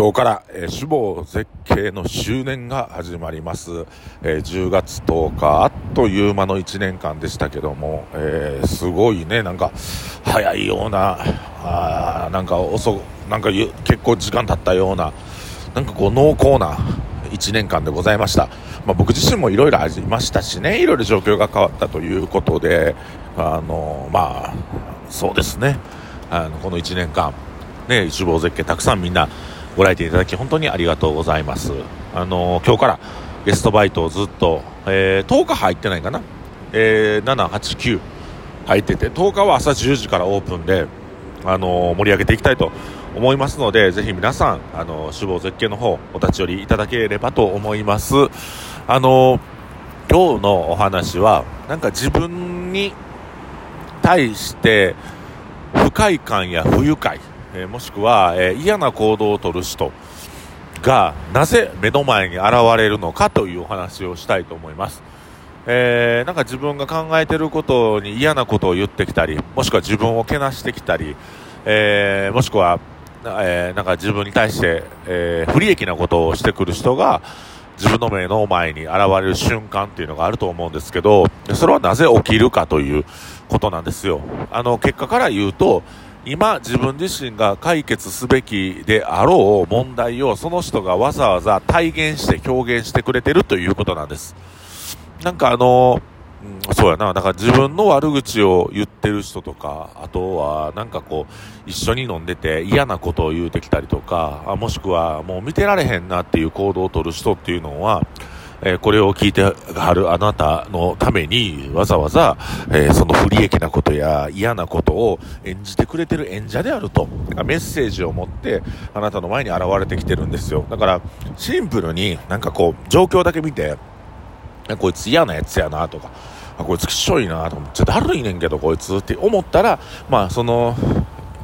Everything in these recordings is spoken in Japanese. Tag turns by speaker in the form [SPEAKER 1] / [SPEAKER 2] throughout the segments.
[SPEAKER 1] 今日から、えー、志望絶景の周年が始まります、えー、10月10日あっという間の1年間でしたけども、えー、すごいね。なんか早いようなあなんか遅なんか結構時間経ったようななんかこう濃厚な1年間でございました、まあ、僕自身もいろいろありましたしね。いろいろ状況が変わったということであのまあそうですね。あのこの1年間。ね一望絶景たくさんみんなご来店いただき本当にありがとうございます。あの、今日からゲストバイトをずっと、えー、10日入ってないかな、えー、7、8、9入ってて、10日は朝10時からオープンで、あの、盛り上げていきたいと思いますので、ぜひ皆さん、あのー、志望絶景の方、お立ち寄りいただければと思います。あのー、今日のお話は、なんか自分に対して不快感や不愉快、えー、もしくは、えー、嫌な行動をとる人がなぜ目の前に現れるのかというお話をしたいと思います。えー、なんか自分が考えてることに嫌なことを言ってきたり、もしくは自分をけなしてきたり、えー、もしくは、えー、なんか自分に対して、え不利益なことをしてくる人が、自分の目の前に現れる瞬間っていうのがあると思うんですけど、それはなぜ起きるかということなんですよ。あの、結果から言うと、今自分自身が解決すべきであろう問題をその人がわざわざ体現して表現してくれてるということなんです。なんかあの、そうやな、だから自分の悪口を言ってる人とか、あとはなんかこう、一緒に飲んでて嫌なことを言うてきたりとか、もしくはもう見てられへんなっていう行動をとる人っていうのは、えー、これを聞いてはるあなたのためにわざわざ、えー、その不利益なことや嫌なことを演じてくれてる演者であると。メッセージを持ってあなたの前に現れてきてるんですよ。だからシンプルになんかこう状況だけ見てこいつ嫌なやつやなとかあこいつきっしょいなとかめっちゃだるいねんけどこいつって思ったらまあその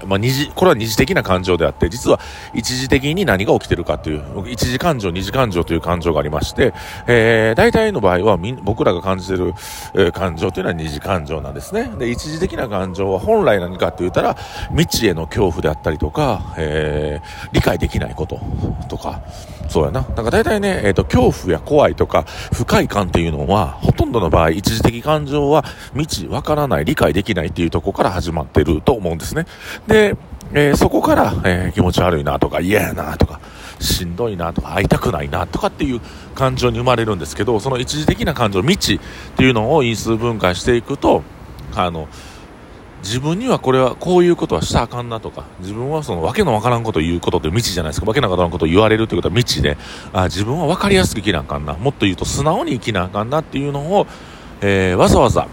[SPEAKER 1] まあ、二次、これは二次的な感情であって、実は一時的に何が起きてるかという、一次感情、二次感情という感情がありまして、えー、大体の場合はみ僕らが感じてる、えー、感情というのは二次感情なんですね。で、一時的な感情は本来何かって言ったら、未知への恐怖であったりとか、えー、理解できないこととか、そうやな。なんか大体ね、えっ、ー、と、恐怖や怖いとか、不快感っていうのは、ほとんどの場合、一時的感情は未知、わからない、理解できないっていうところから始まってると思うんですね。で、でえー、そこから、えー、気持ち悪いなとか、嫌やなとか、しんどいなとか、会いたくないなとかっていう感情に生まれるんですけど、その一時的な感情、未知っていうのを因数分解していくと、あの、自分にはこれはこういうことはしたらあかんなとか自分はその訳のわからんことを言うことって未知じゃないですか。訳のわからんことを言われるということは未知であ自分は分かりやすく生きなあかんな。もっと言うと素直に生きなあかんなっていうのを、えー、わざわざ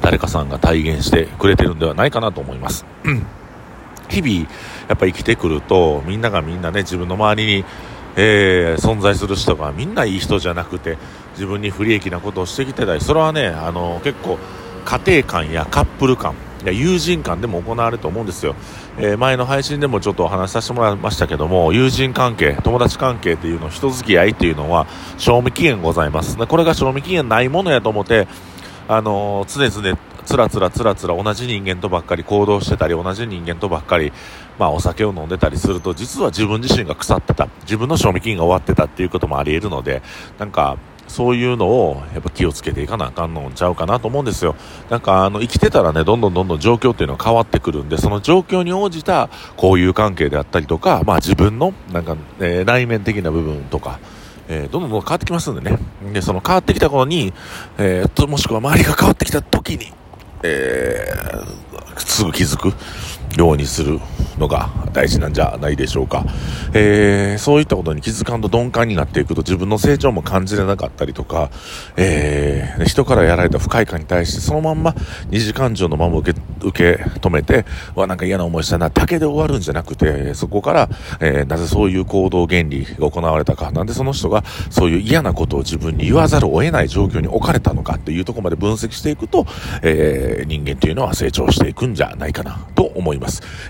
[SPEAKER 1] 誰かさんが体現してくれてるんではないかなと思います。日々やっぱ生きてくるとみんながみんなね自分の周りにえー、存在する人がみんないい人じゃなくて自分に不利益なことをしてきてたりそれはねあの結構家庭観やカップル観や友人間でも行われると思うんですよ、えー、前の配信でもちょっとお話しさせてもらいましたけども友人関係友達関係っていうの人付き合いっていうのは賞味期限ございます。これが賞味期限ないものやと思ってあのー、常々つらつらつらつら同じ人間とばっかり行動してたり同じ人間とばっかり、まあ、お酒を飲んでたりすると実は自分自身が腐ってた自分の賞味期限が終わってたっていうこともあり得るのでなんかそういうのをやっぱ気をつけていかなあかんのんちゃうかなと思うんですよ。なんかあの生きてたらね、どんどんどんどん状況っていうのは変わってくるんで、その状況に応じた交友関係であったりとか、まあ自分のなんか、えー、内面的な部分とか、えー、どんどん変わってきますんでね。で、その変わってきた頃に、えー、もしくは周りが変わってきた時に、えー、すぐ気づく。ようにするのが大事なんじゃないでしょうか。えー、そういったことに気づかんと鈍感になっていくと自分の成長も感じれなかったりとか、えー、人からやられた不快感に対してそのまんま二次感情のまま受け受け止めて、わ、なんか嫌な思いしたな、だけで終わるんじゃなくて、そこから、えー、なぜそういう行動原理が行われたか、なんでその人がそういう嫌なことを自分に言わざるを得ない状況に置かれたのかっていうとこまで分析していくと、えー、人間というのは成長していくんじゃないかなと思います。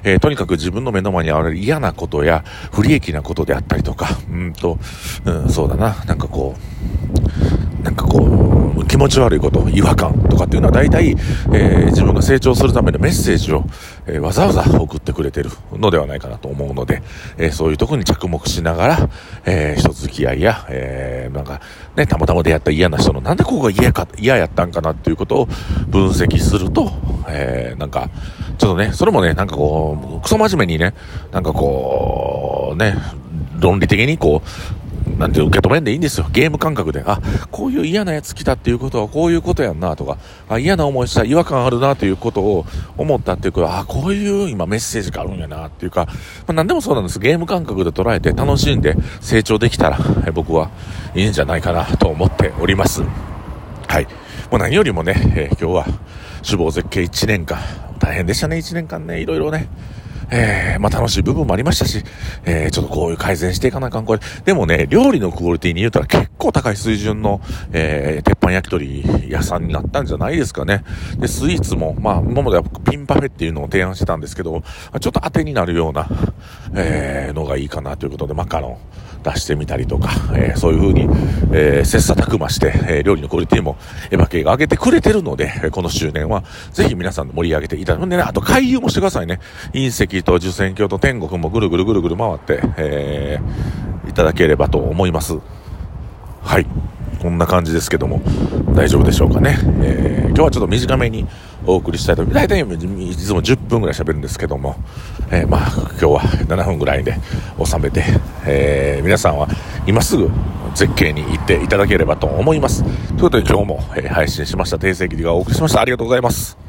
[SPEAKER 1] えー、とにかく自分の目の前に現れる嫌なことや不利益なことであったりとか、うんと、うん、そうだな、なんかこう、なんかこう、気持ち悪いこと、違和感とかっていうのは大体、えー、自分が成長するためのメッセージを、えー、わざわざ送ってくれてるのではないかなと思うので、えー、そういうとこに着目しながら、えー、人付き合いや、えー、なんか、ね、たまたま出会った嫌な人のなんでここが嫌か、嫌やったんかなっていうことを分析すると、えー、なんか、ちょっとね、それもね、なんかこう、クソ真面目にね、なんかこう、ね、論理的にこう、なんて受け止めんでいいんですよ。ゲーム感覚で。あ、こういう嫌なやつ来たっていうことはこういうことやんなとか、あ、嫌な思いした、違和感あるなということを思ったっていうことは、あ、こういう今メッセージがあるんやなっていうか、まあ、何でもそうなんです。ゲーム感覚で捉えて楽しんで成長できたら、え僕はいいんじゃないかなと思っております。はい。もう何よりもね、えー、今日は死亡絶景1年間、大変でしたね、1年間ね、いろいろね。えー、まあ楽しい部分もありましたし、えー、ちょっとこういう改善していかなあかん、これ。でもね、料理のクオリティに言うたら結構高い水準の、えー、鉄板焼き鳥屋さんになったんじゃないですかね。で、スイーツも、まあ、今まではピンパフェっていうのを提案してたんですけど、ちょっと当てになるような、えー、のがいいかなということで、マカロン出してみたりとか、えー、そういう風に、えー、切磋琢磨して、えー、料理のクオリティもエヴァ系が上げてくれてるので、この周年は、ぜひ皆さんで盛り上げていただくんね、あと回遊もしてくださいね。隕石と受選鏡と天国もぐるぐるぐるぐる回って、えー、いただければと思います。はい。こんな感じですけども、大丈夫でしょうかね。えー、今日はちょっと短めにお送りしたいと思います。大体いつも10分ぐらい喋るんですけども、えー、まあ、今日は7分ぐらいで収めて、えー、皆さんは今すぐ絶景に行っていただければと思います。ということで今日も、配信しました訂正切りがお送りしました。ありがとうございます。